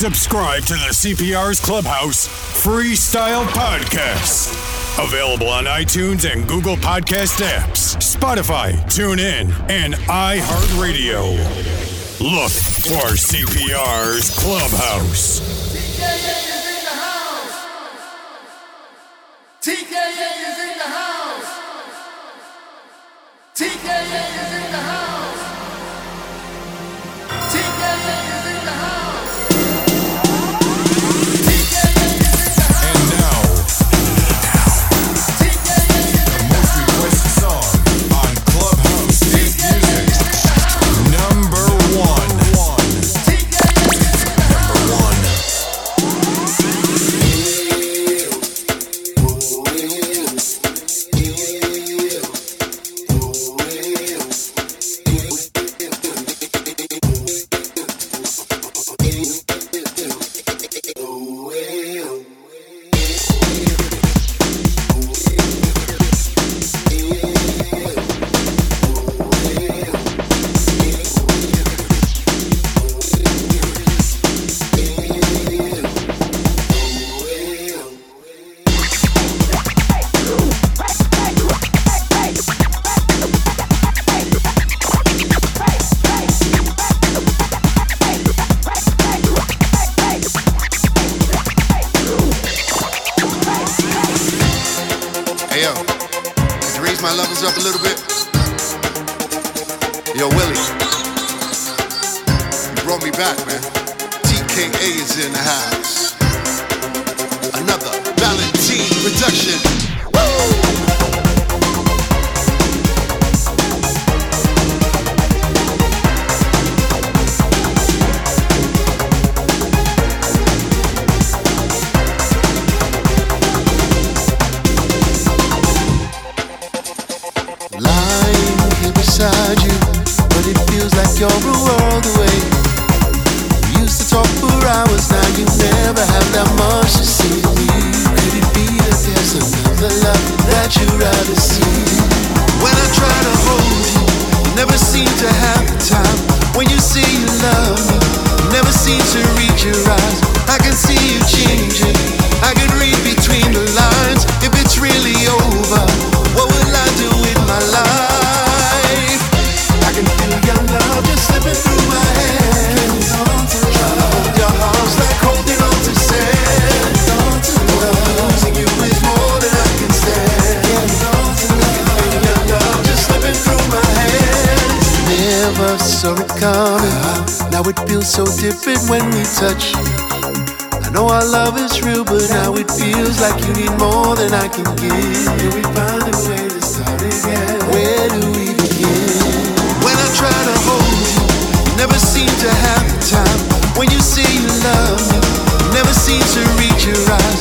Subscribe to the CPR's Clubhouse Freestyle Podcast. Available on iTunes and Google Podcast apps, Spotify, TuneIn, and iHeartRadio. Look for CPR's Clubhouse. seem to have the time when you say you love me. Never seem to so different when we touch. I know our love is real, but now it feels like you need more than I can give. Can we find a way to start again? Where do we begin? When I try to hold you, you never seem to have the time. When you say you love me, never seem to reach your eyes.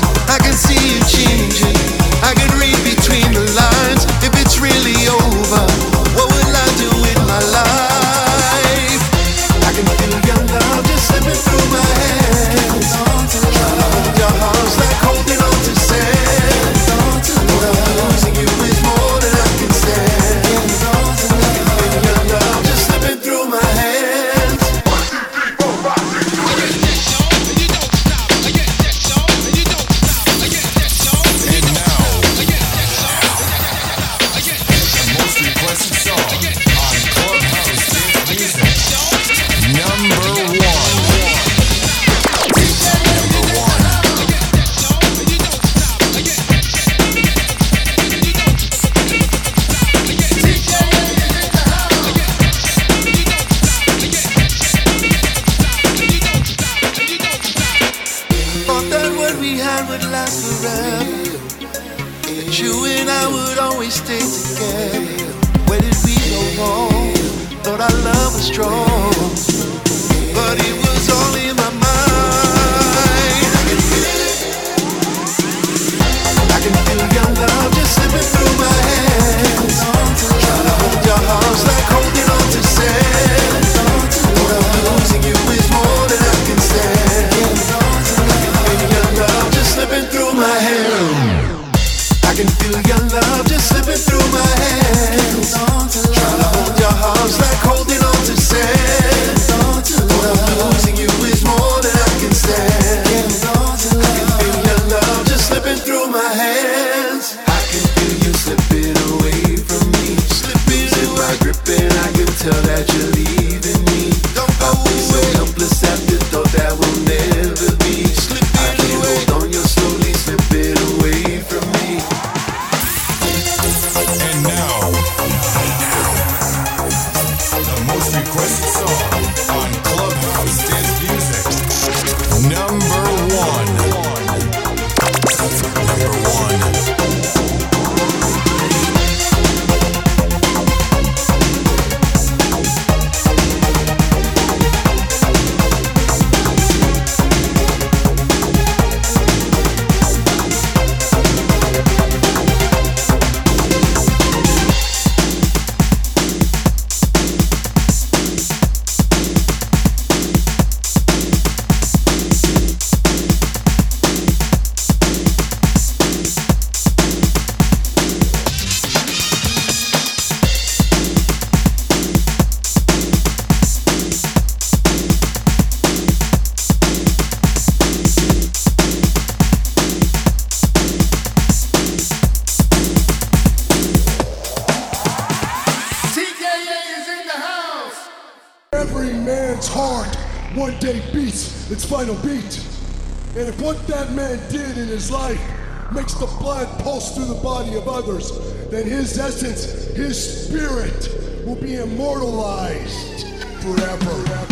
can feel your love just slipping through my hands. through the body of others, then his essence, his spirit, will be immortalized forever.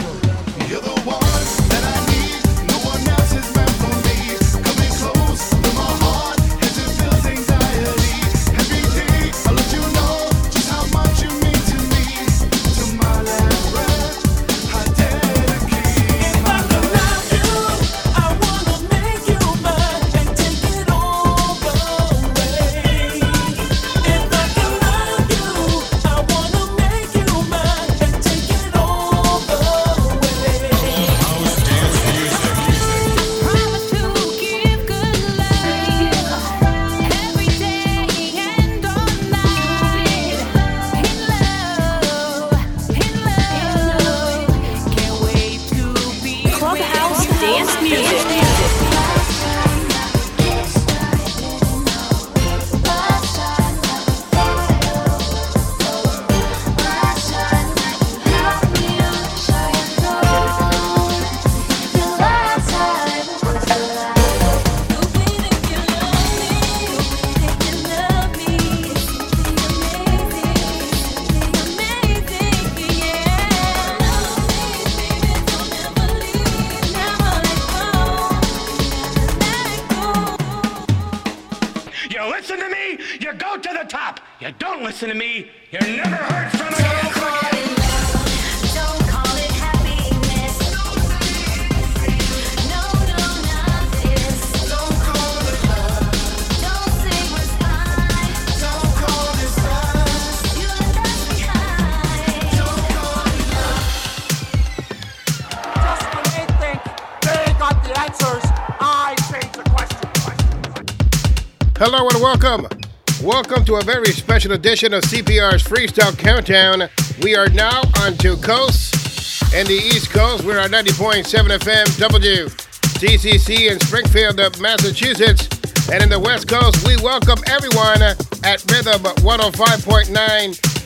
to a very special edition of CPR's Freestyle Countdown. We are now on two coasts and the East Coast. We're on 90.7 FM WCCC in Springfield, Massachusetts. And in the West Coast, we welcome everyone at Rhythm 105.9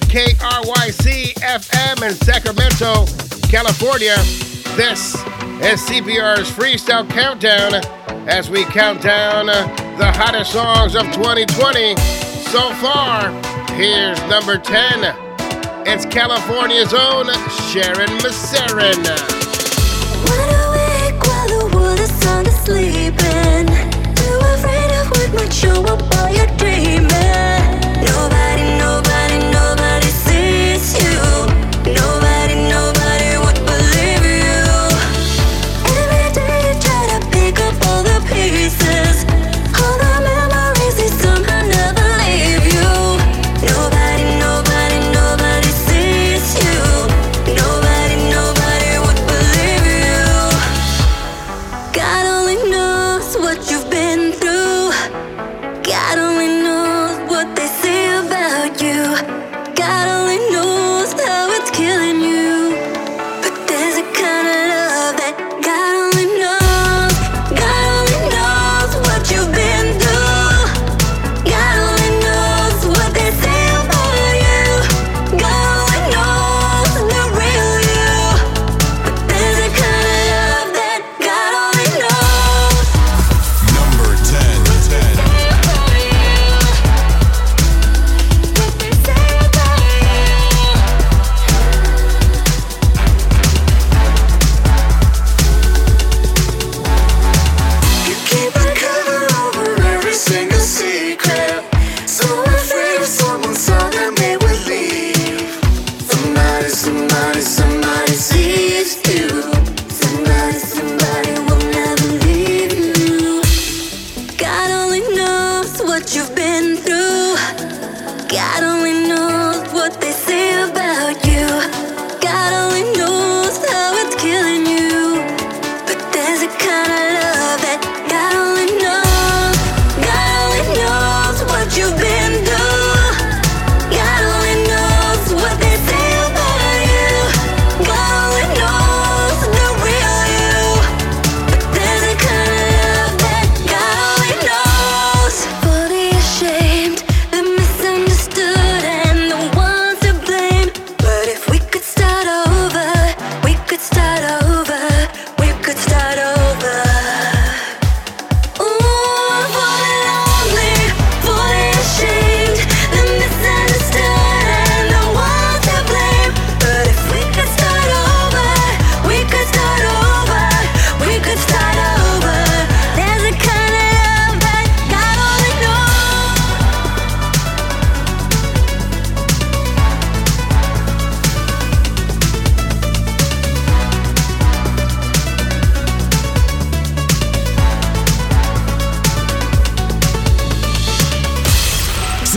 KRYC FM in Sacramento, California. This is CPR's Freestyle Countdown as we count down the hottest songs of 2020 so far. Here's number 10. It's California's own Sharon Masserin.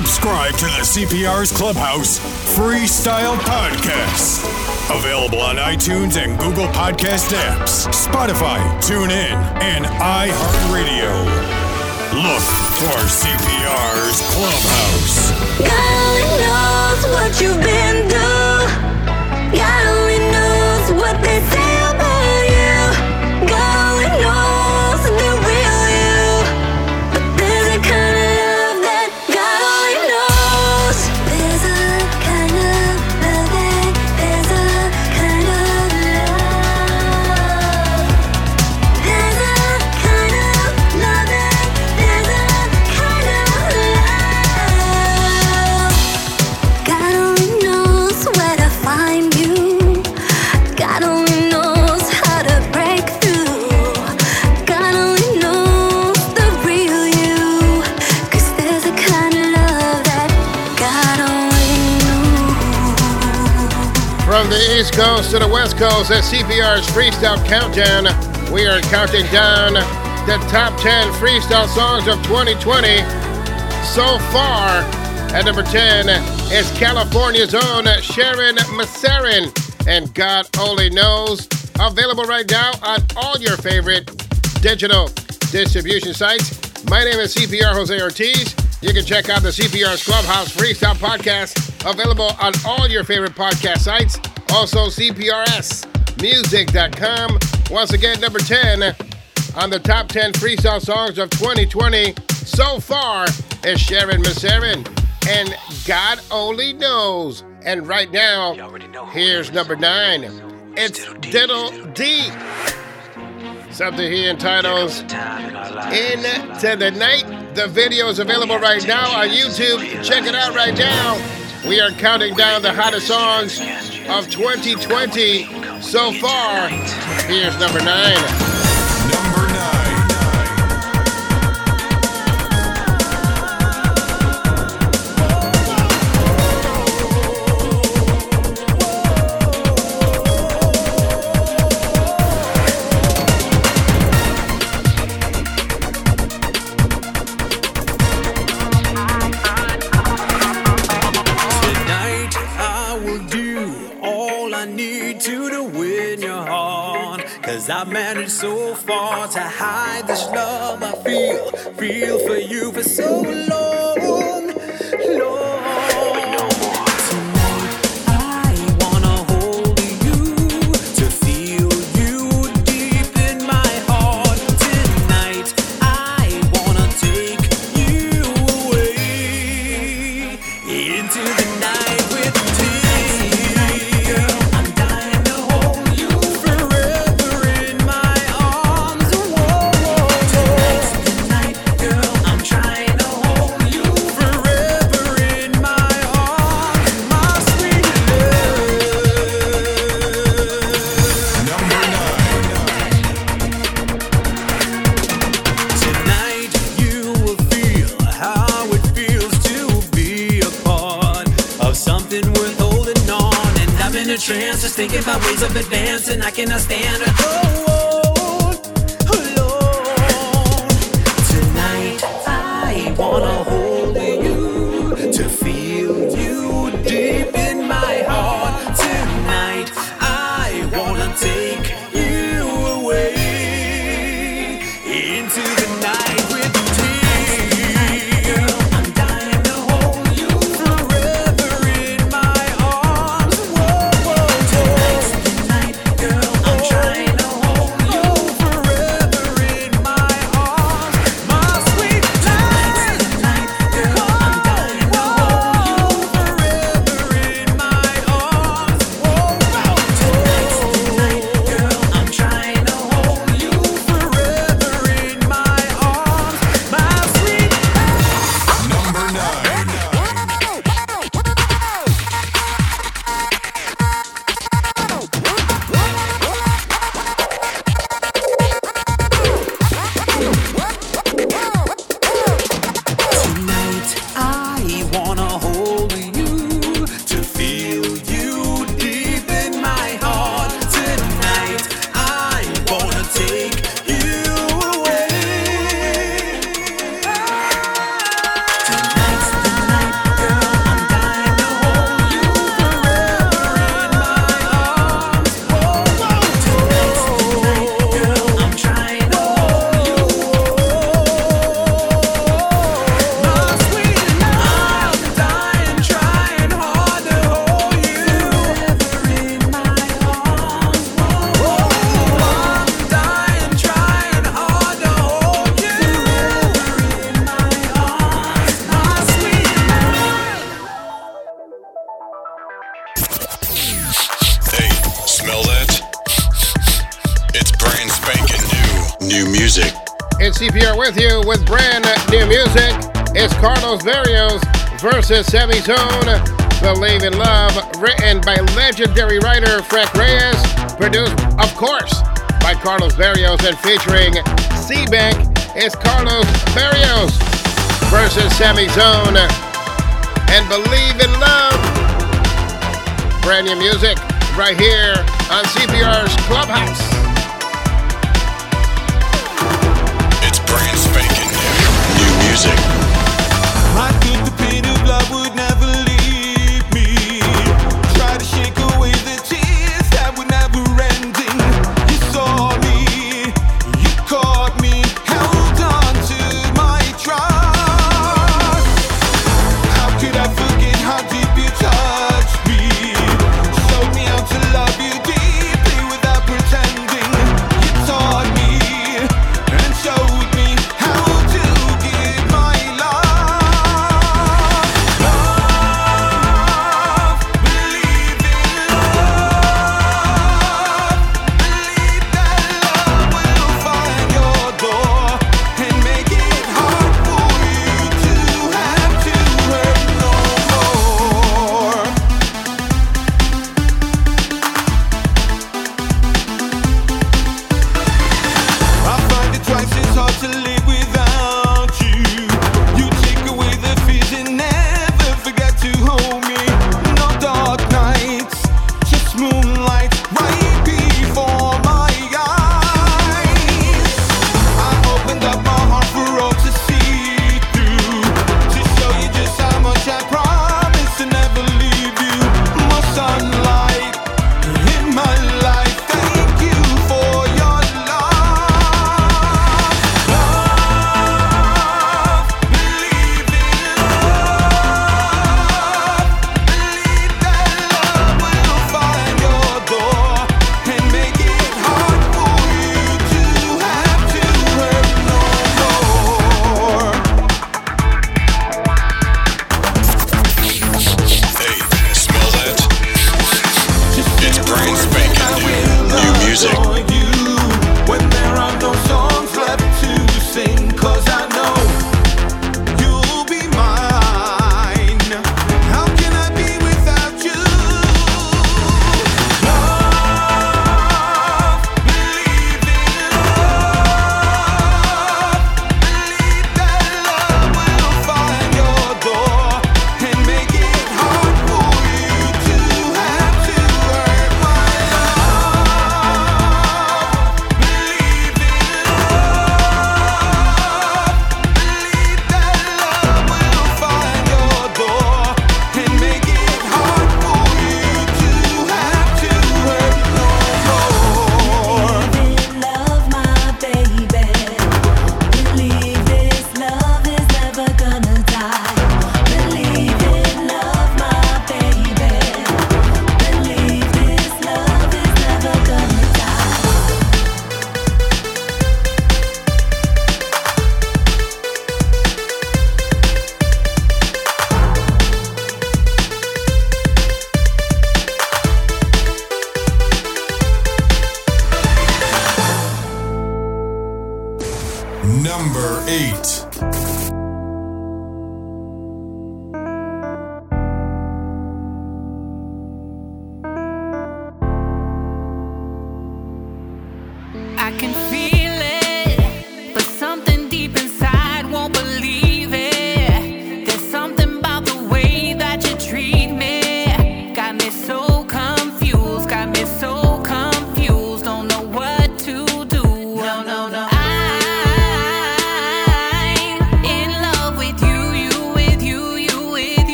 Subscribe to the CPR's Clubhouse Freestyle Podcast. Available on iTunes and Google Podcast apps, Spotify, TuneIn, and iHeartRadio. Look for CPR's Clubhouse. God only knows what you've been through. God only knows what the West Coast at CPR's Freestyle Countdown, we are counting down the top 10 freestyle songs of 2020. So far, at number 10 is California's own Sharon Masserin, and God Only Knows. Available right now on all your favorite digital distribution sites. My name is CPR Jose Ortiz. You can check out the CPR's Clubhouse Freestyle Podcast, available on all your favorite podcast sites. Also, CPRSmusic.com. Once again, number 10 on the top 10 freestyle songs of 2020 so far is Sharon Masserin and God Only Knows. And right now, here's number 9. It's Diddle D. Something he entitles Into the Night. The video is available right now on YouTube. Check it out right now. We are counting down the hottest songs of 2020 so far. Here's number 9. Number I've managed so far to hide this love I feel, feel for you for so long, to Semi Zone, Believe in Love, written by legendary writer Frank Reyes, produced, of course, by Carlos Barrios and featuring Seabank is Carlos Barrios versus Semi Zone, and Believe in Love. Brand new music right here on CPR's Clubhouse.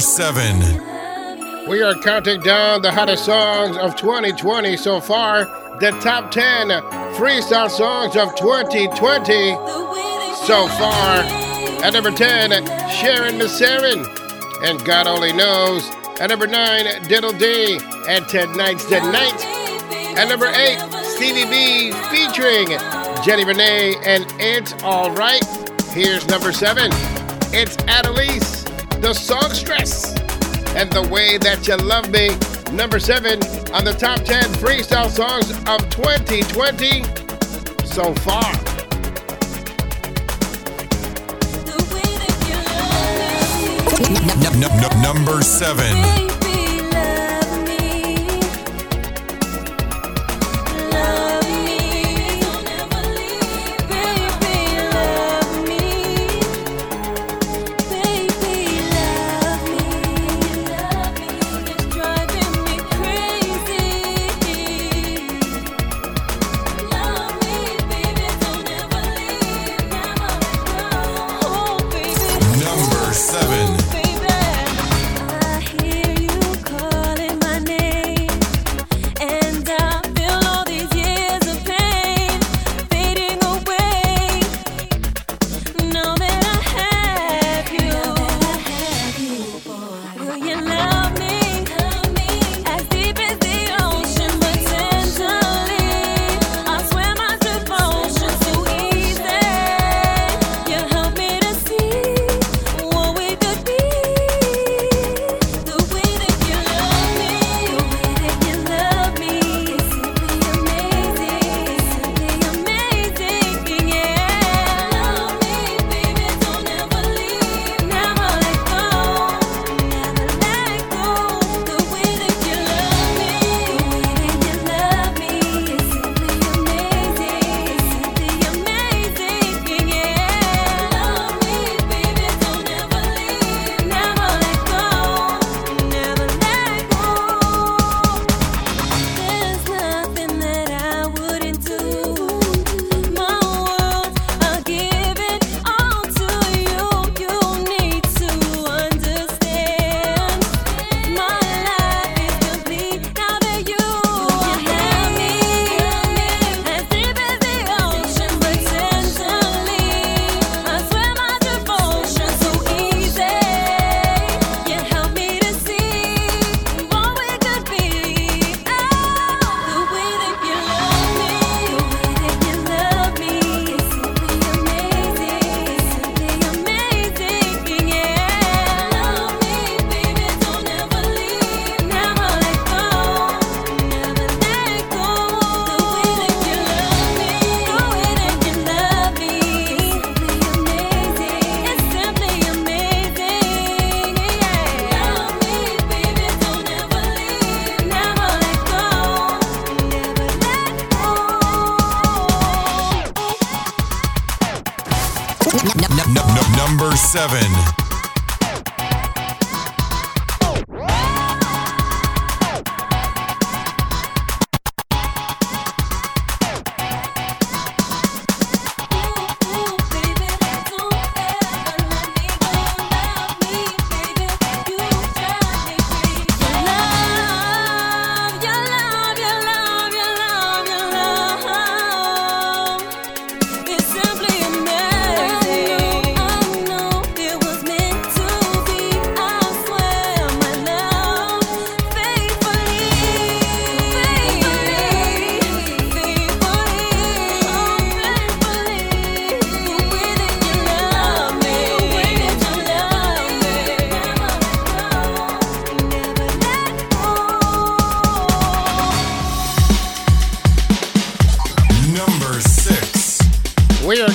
seven. We are counting down the hottest songs of 2020 so far. The top 10 freestyle songs of 2020 so far. At number 10, Sharon Masserin and God Only Knows. At number 9, Diddle D and Tonight's the Night. At number 8, Stevie B featuring Jenny Renee and It's Alright. Here's number 7, it's Adelise the songstress, and the way that you love me. Number seven on the top 10 freestyle songs of 2020 so far. Number seven.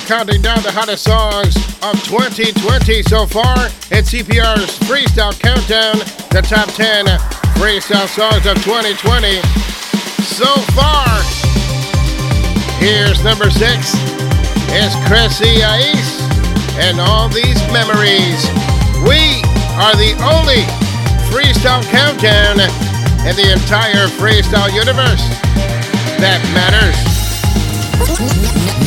counting down the hottest songs of 2020 so far in CPR's Freestyle Countdown, the top 10 freestyle songs of 2020 so far. Here's number six. It's Cressy Ice and all these memories. We are the only freestyle countdown in the entire freestyle universe that matters.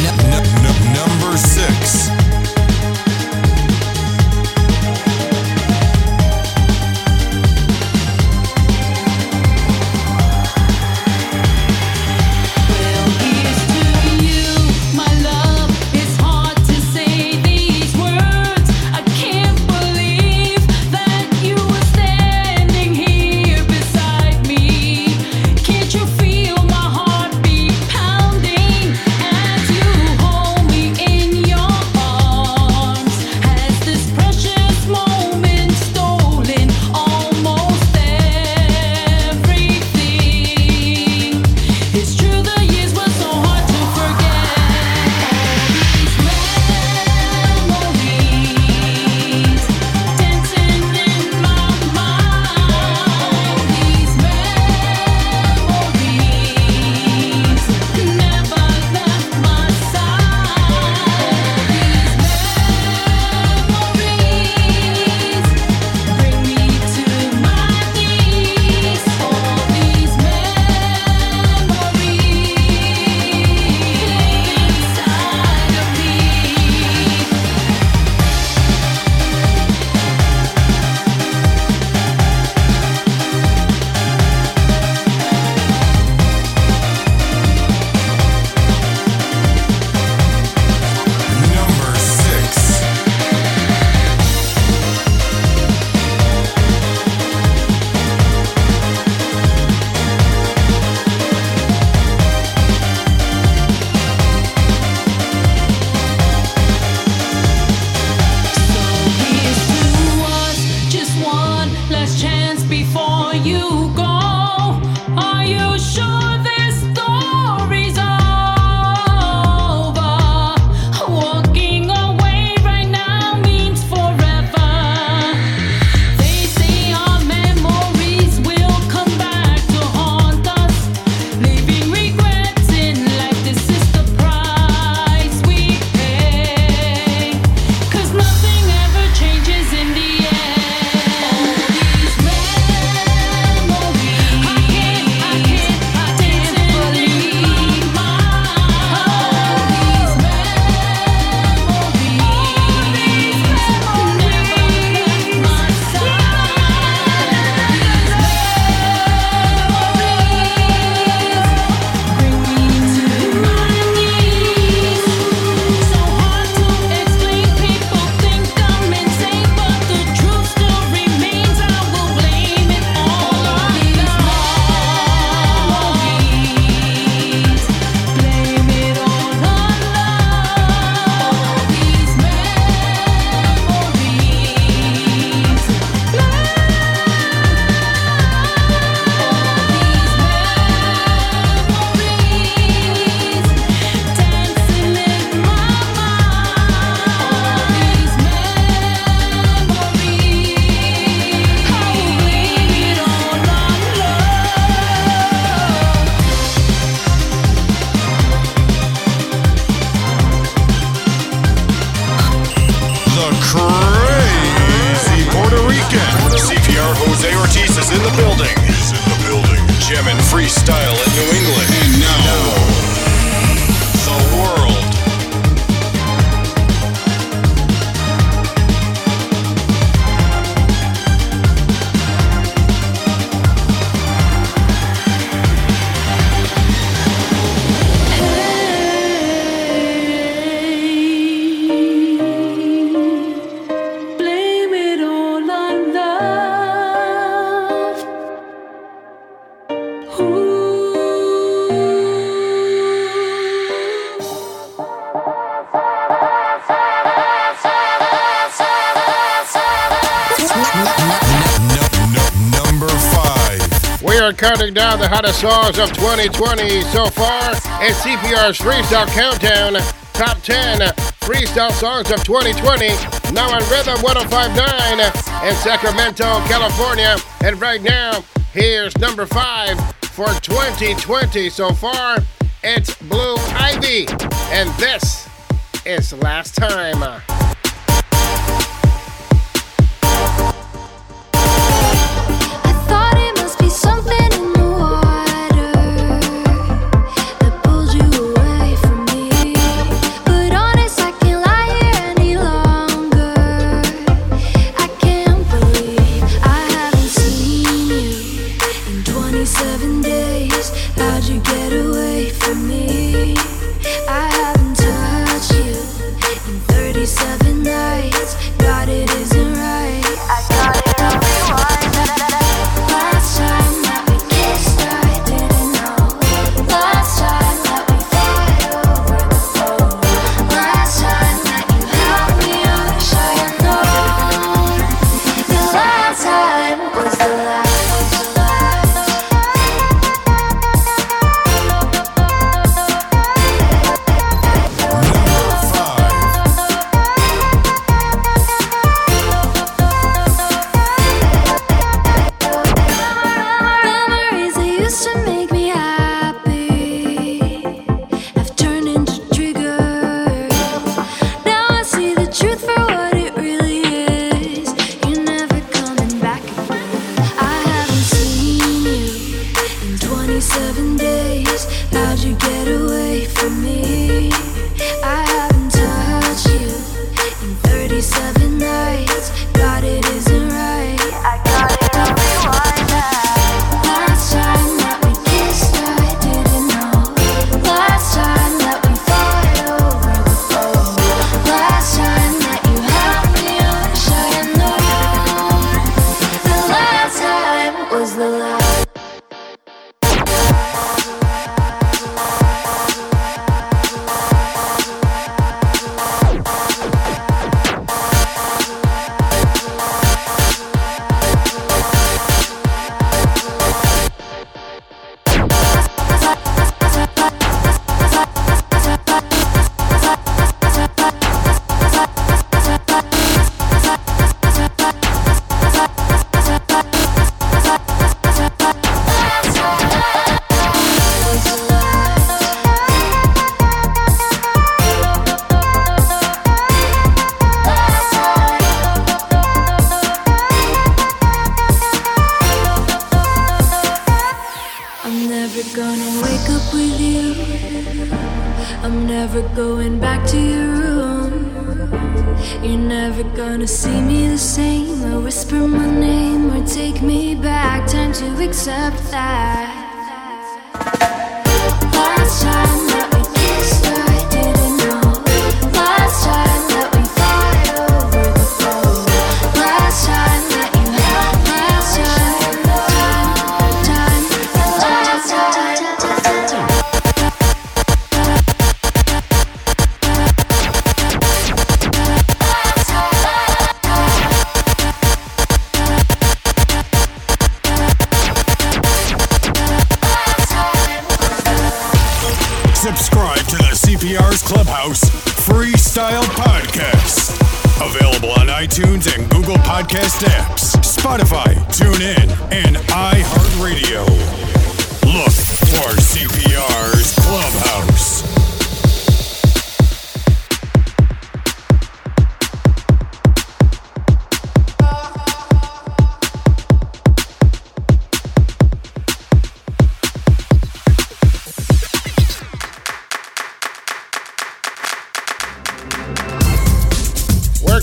counting down the hottest songs of 2020 so far in CPR's Freestyle Countdown Top 10 Freestyle Songs of 2020. Now on Rhythm 1059 in Sacramento, California. And right now, here's number 5 for 2020 so far. It's Blue Ivy. And this is Last Time.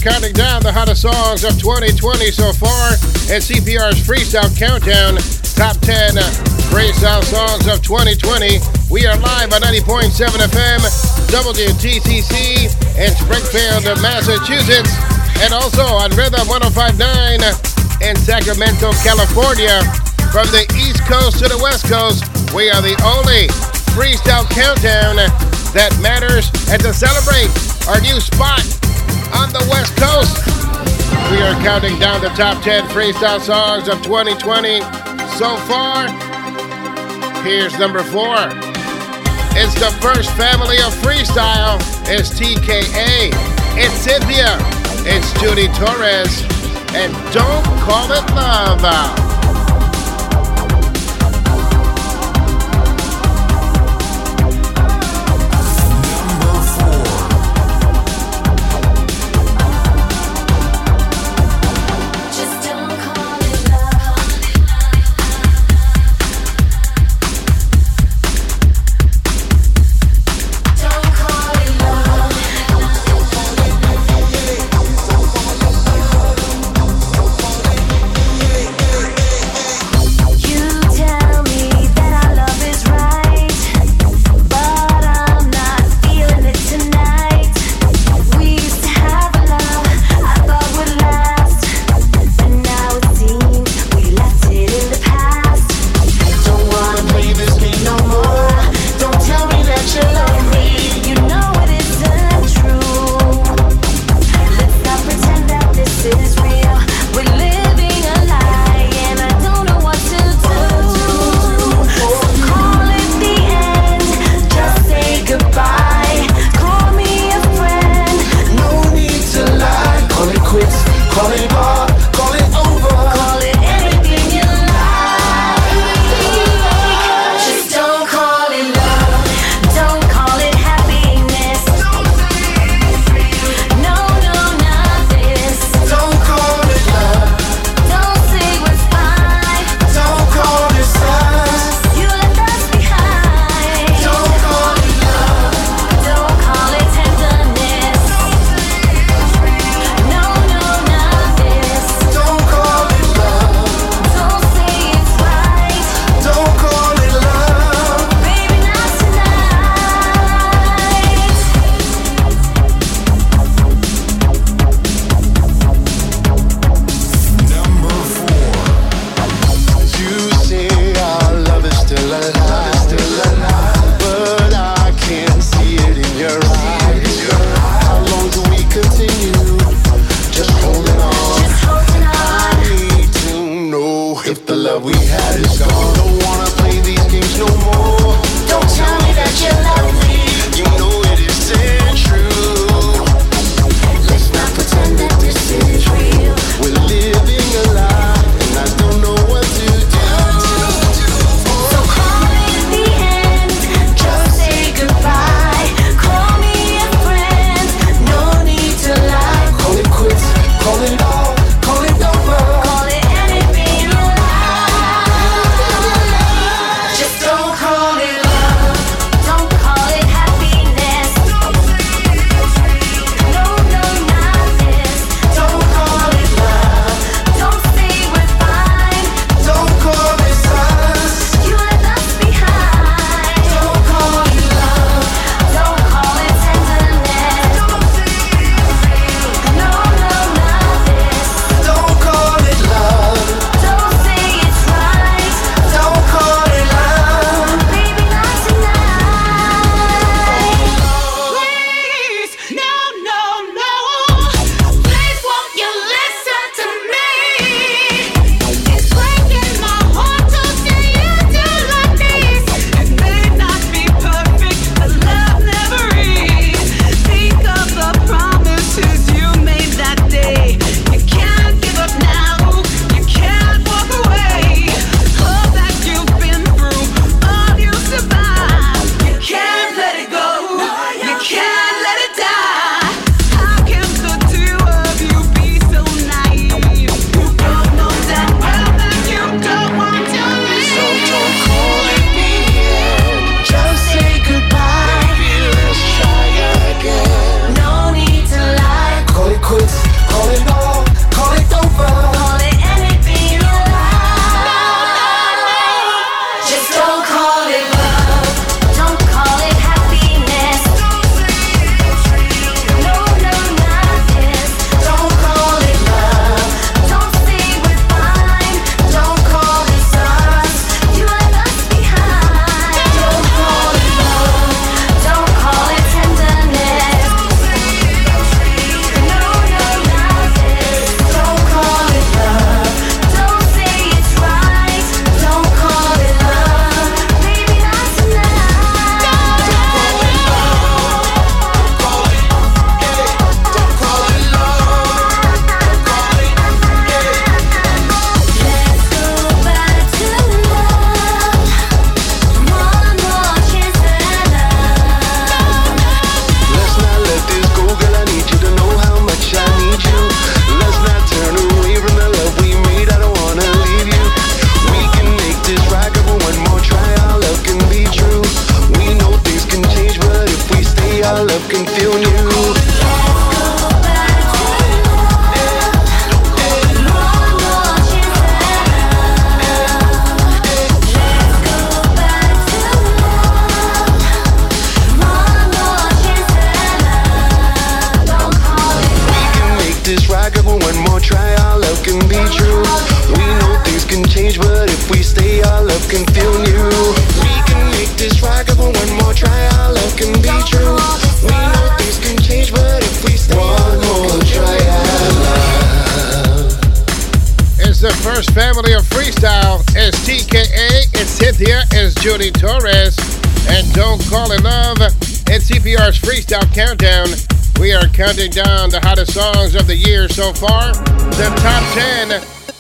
counting down the hottest songs of 2020 so far and CPR's Freestyle Countdown Top 10 Freestyle Songs of 2020. We are live on 90.7 FM, WTCC in Springfield, Massachusetts, and also on Rhythm 1059 in Sacramento, California. From the East Coast to the West Coast, we are the only freestyle countdown that matters and to celebrate our new spot on the West Coast. We are counting down the top 10 freestyle songs of 2020 so far. Here's number four. It's the first family of freestyle. It's TKA. It's Cynthia. It's Judy Torres. And don't call it love.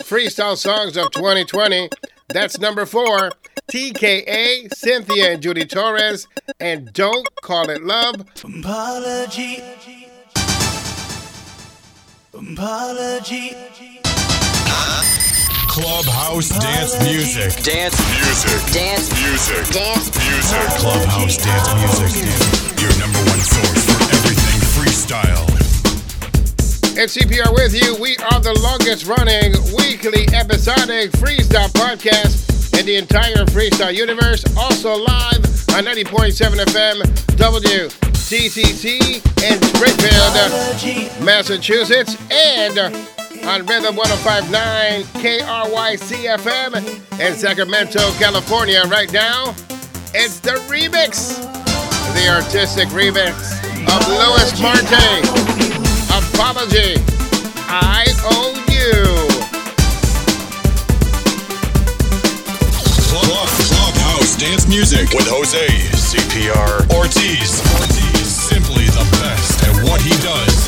Freestyle Songs of 2020. That's number four. TKA, Cynthia and Judy Torres, and Don't Call It Love. Apology. Apology. Clubhouse dance music. Dance music. Dance music. Dance music. Clubhouse dance music. Your number one source for everything freestyle and CPR with you. We are the longest running weekly episodic freestyle podcast in the entire freestyle universe. Also live on 90.7 FM WTCC in Springfield, Massachusetts, and on Rhythm 105.9 KRYC FM in Sacramento, California. Right now, it's the remix, the artistic remix of Louis Marte. Apology. I owe you. Club, clubhouse dance music with Jose, CPR, Ortiz. Ortiz. Simply the best at what he does.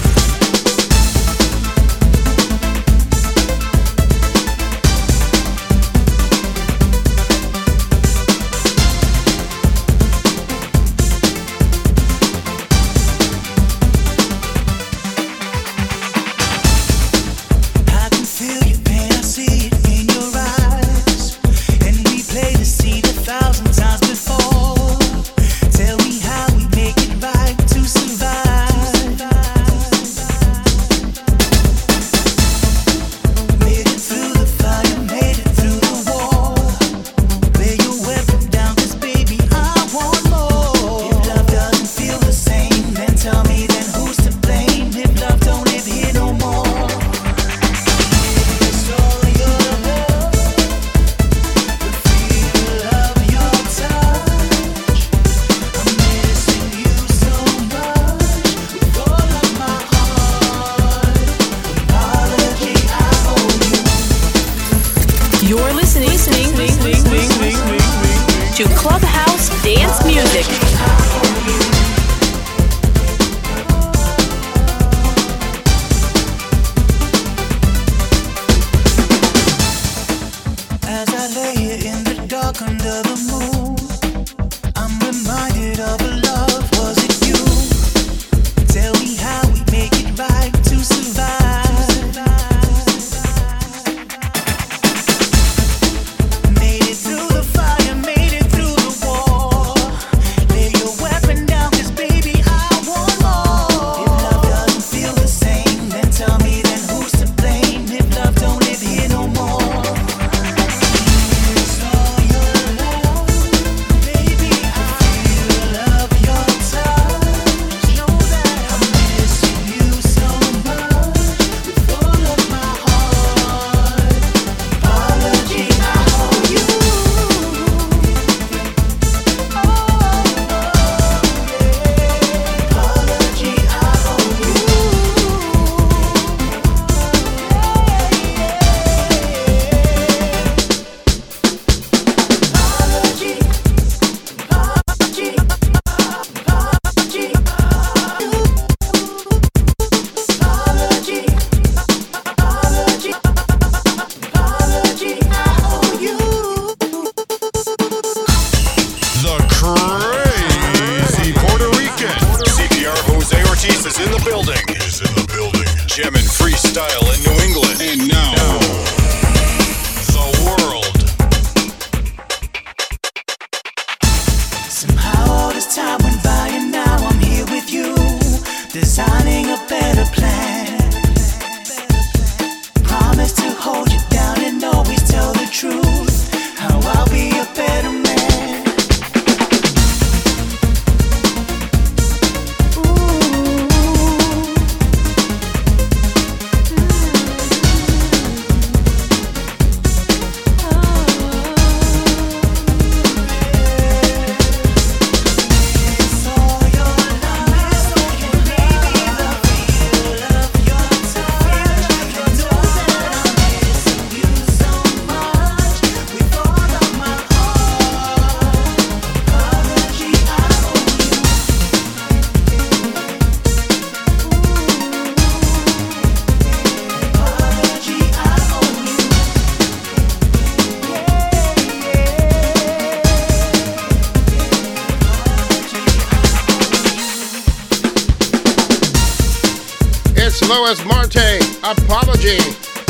Apology.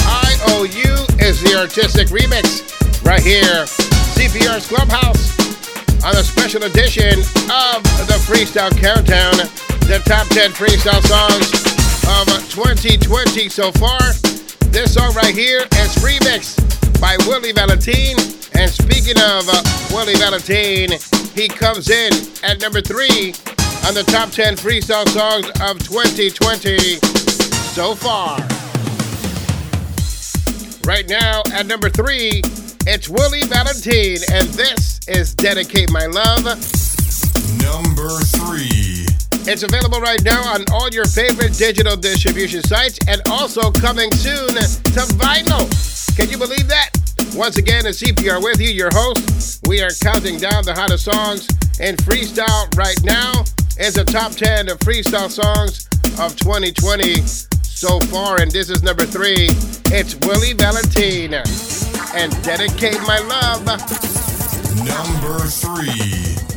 I owe you is the artistic remix right here. CPR's Clubhouse on a special edition of the Freestyle Countdown, the top 10 freestyle songs of 2020 so far. This song right here is remixed by Willie Valentine. And speaking of uh, Willie Valentine, he comes in at number three on the top 10 freestyle songs of 2020 so far. Right now at number three, it's Willie Valentine, and this is Dedicate My Love. Number three. It's available right now on all your favorite digital distribution sites and also coming soon to vinyl. Can you believe that? Once again, it's CPR with you, your host. We are counting down the hottest songs in freestyle right now. It's a top 10 of freestyle songs of 2020 so far, and this is number three. It's Willie Valentine and Dedicate My Love. Number three.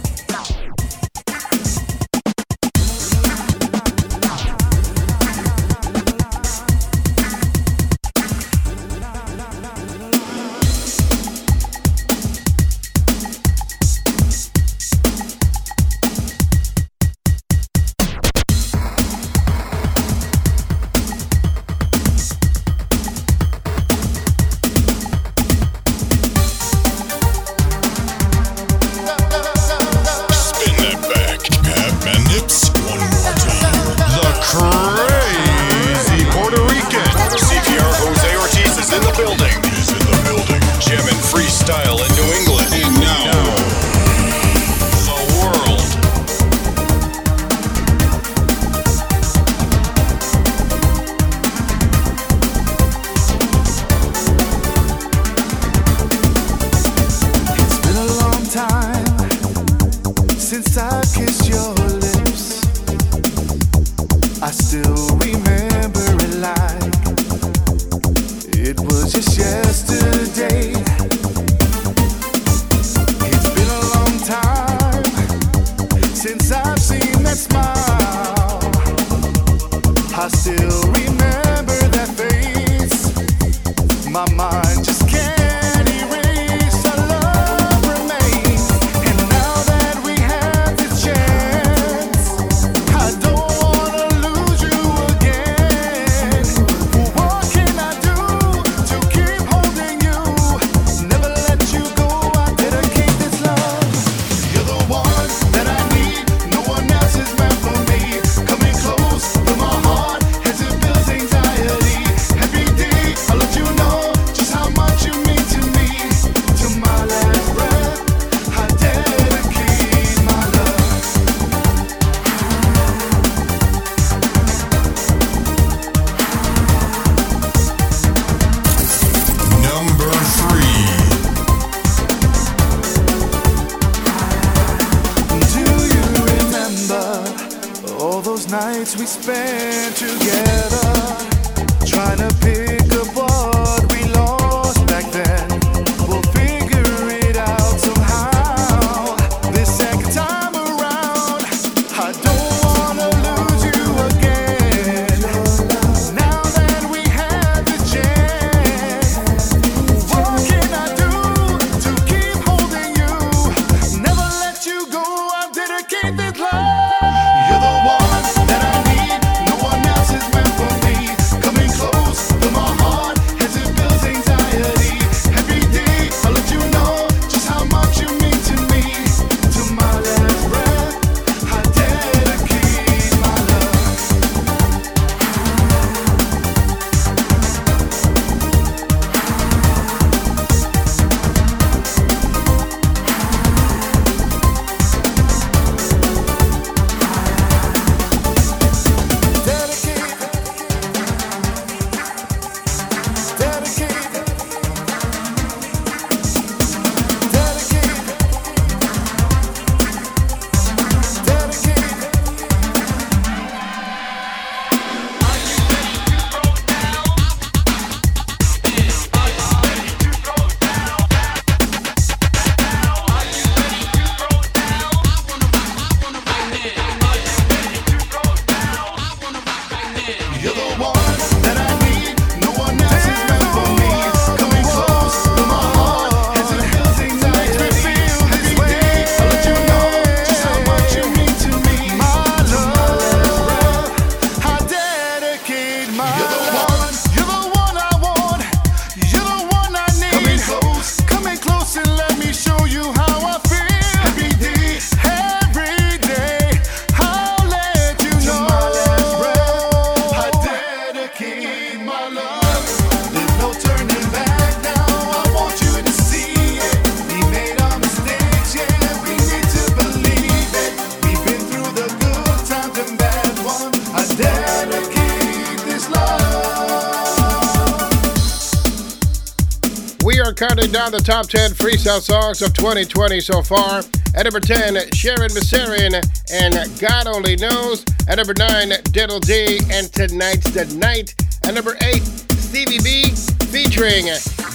the top 10 freestyle songs of 2020 so far. At number 10, Sharon Messerian and God Only Knows. At number 9, Diddle D and Tonight's the Night. At number 8, Stevie B featuring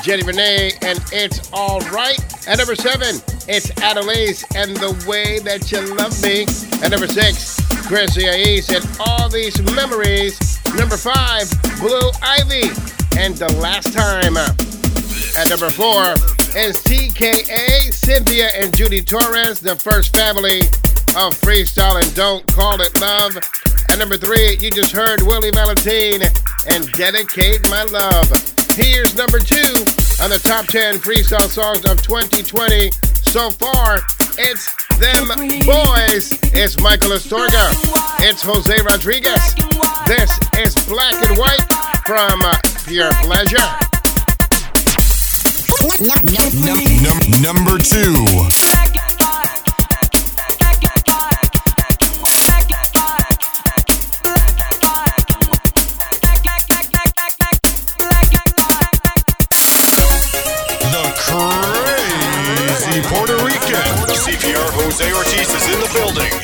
Jenny Renee and It's Alright. At number 7, it's Adelais and The Way That You Love Me. At number 6, Chrissy Ais and All These Memories. Number 5, Blue Ivy and The Last Time. At number 4, is TKA, Cynthia and Judy Torres, the first family of Freestyle and Don't Call It Love. And number three, you just heard Willie Valentine and Dedicate My Love. Here's number two on the top 10 freestyle songs of 2020. So far, it's them boys. It's Michael Astorga. It's Jose Rodriguez. This is Black and White from Pure Pleasure. Number two. Puerto Rican. CPR Jose Ortiz is in the building.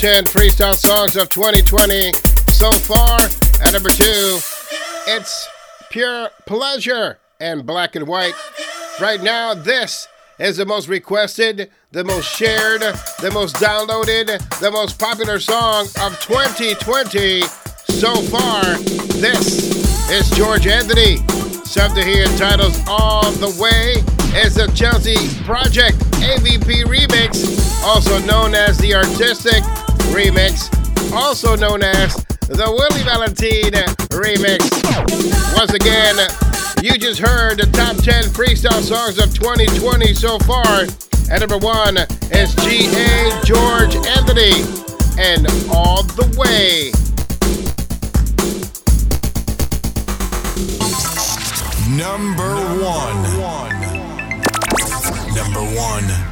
10 freestyle songs of 2020 so far. At number two, it's Pure Pleasure and Black and White. Right now, this is the most requested, the most shared, the most downloaded, the most popular song of 2020 so far. This is George Anthony. Something he entitles All the Way is the Chelsea Project AVP remix, also known as the artistic remix, also known as the Willie Valentine remix. Once again, you just heard the top 10 freestyle songs of 2020 so far. At number one is G.A. George Anthony and All the Way. Number one. Number one. Number one.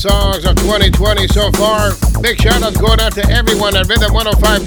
Songs of 2020 so far. Big shout outs going out to everyone at Rhythm 1059,